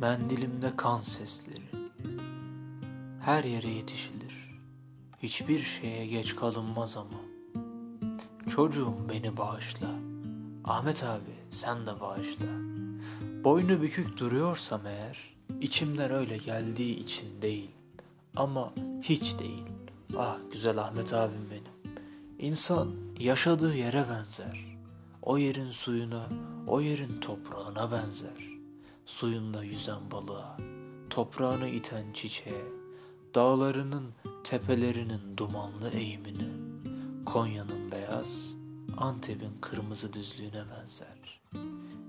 Mendilimde kan sesleri. Her yere yetişilir. Hiçbir şeye geç kalınmaz ama. Çocuğum beni bağışla. Ahmet abi sen de bağışla. Boynu bükük duruyorsam eğer, içimden öyle geldiği için değil. Ama hiç değil. Ah güzel Ahmet abim benim. İnsan yaşadığı yere benzer. O yerin suyuna, o yerin toprağına benzer suyunda yüzen balığa, toprağını iten çiçeğe, dağlarının, tepelerinin dumanlı eğimini, Konya'nın beyaz, Antep'in kırmızı düzlüğüne benzer.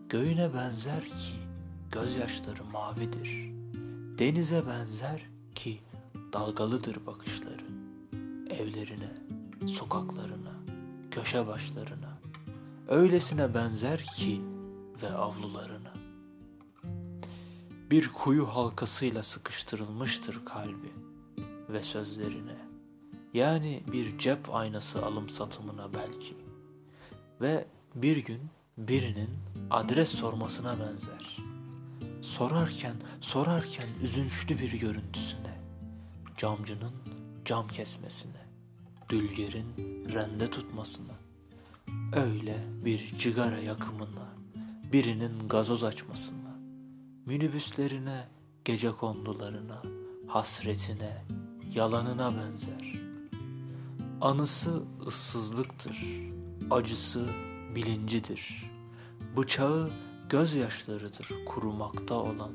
Göğüne benzer ki gözyaşları mavidir. Denize benzer ki dalgalıdır bakışları. Evlerine, sokaklarına, köşe başlarına. Öylesine benzer ki ve avlularına bir kuyu halkasıyla sıkıştırılmıştır kalbi ve sözlerine. Yani bir cep aynası alım satımına belki. Ve bir gün birinin adres sormasına benzer. Sorarken, sorarken üzünçlü bir görüntüsüne, camcının cam kesmesine, dülgerin rende tutmasına, öyle bir cigara yakımına, birinin gazoz açmasına, minibüslerine, gece kondularına, hasretine, yalanına benzer. Anısı ıssızlıktır, acısı bilincidir. Bıçağı gözyaşlarıdır kurumakta olan.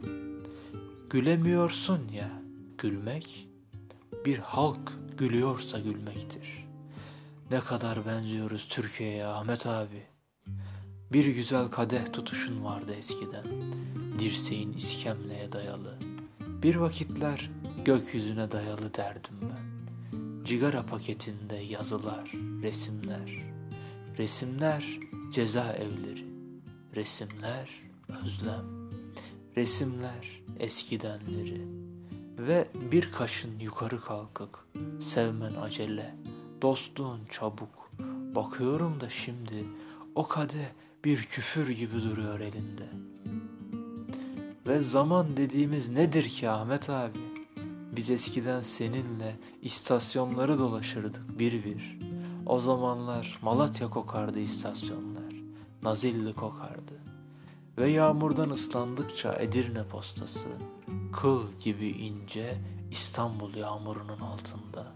Gülemiyorsun ya, gülmek, bir halk gülüyorsa gülmektir. Ne kadar benziyoruz Türkiye'ye Ahmet abi. Bir güzel kadeh tutuşun vardı eskiden dirseğin iskemleye dayalı. Bir vakitler gökyüzüne dayalı derdim ben. Cigara paketinde yazılar, resimler. Resimler ceza evleri. Resimler özlem. Resimler eskidenleri. Ve bir kaşın yukarı kalkık. Sevmen acele. Dostluğun çabuk. Bakıyorum da şimdi o kade bir küfür gibi duruyor elinde.'' Ve zaman dediğimiz nedir ki Ahmet abi? Biz eskiden seninle istasyonları dolaşırdık bir bir. O zamanlar Malatya kokardı istasyonlar. Nazilli kokardı. Ve yağmurdan ıslandıkça Edirne postası, kıl gibi ince İstanbul yağmurunun altında.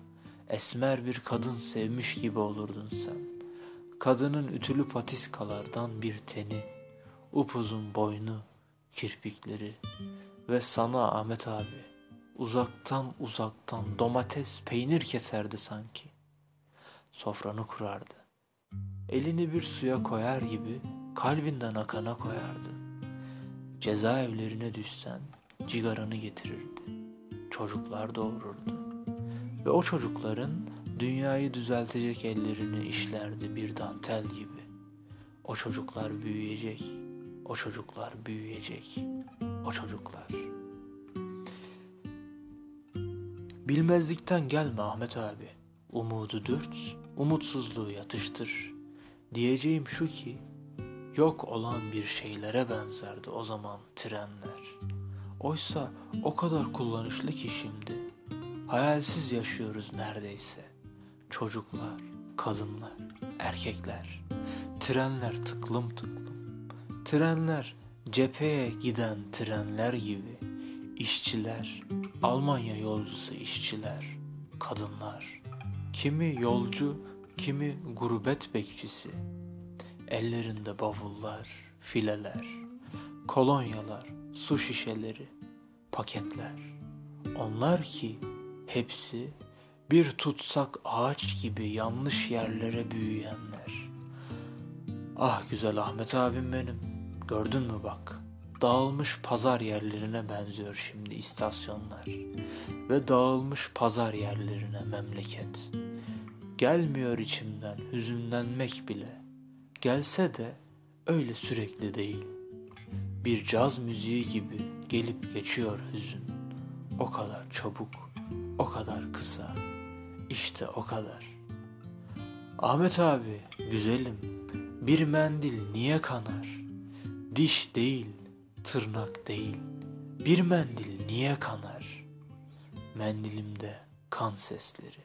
Esmer bir kadın sevmiş gibi olurdun sen. Kadının ütülü patiskalardan bir teni, upuzun boynu, kirpikleri ve sana Ahmet abi uzaktan uzaktan domates peynir keserdi sanki. Sofranı kurardı. Elini bir suya koyar gibi kalbinden akana koyardı. Cezaevlerine düşsen cigaranı getirirdi. Çocuklar doğururdu. Ve o çocukların dünyayı düzeltecek ellerini işlerdi bir dantel gibi. O çocuklar büyüyecek.'' O çocuklar büyüyecek. O çocuklar. Bilmezlikten gelme Ahmet abi. Umudu dürt, umutsuzluğu yatıştır. Diyeceğim şu ki, yok olan bir şeylere benzerdi o zaman trenler. Oysa o kadar kullanışlı ki şimdi. Hayalsiz yaşıyoruz neredeyse. Çocuklar, kadınlar, erkekler. Trenler tıklım tıklım. Trenler cepheye giden trenler gibi. işçiler, Almanya yolcusu işçiler, kadınlar. Kimi yolcu, kimi gurbet bekçisi. Ellerinde bavullar, fileler, kolonyalar, su şişeleri, paketler. Onlar ki hepsi bir tutsak ağaç gibi yanlış yerlere büyüyenler. Ah güzel Ahmet abim benim. Gördün mü bak, dağılmış pazar yerlerine benziyor şimdi istasyonlar ve dağılmış pazar yerlerine memleket. Gelmiyor içimden hüzünlenmek bile. Gelse de öyle sürekli değil. Bir caz müziği gibi gelip geçiyor hüzün. O kadar çabuk, o kadar kısa. İşte o kadar. Ahmet abi, güzelim, bir mendil niye kanar? Diş değil, tırnak değil, Bir mendil niye kanar? Mendilimde kan sesleri.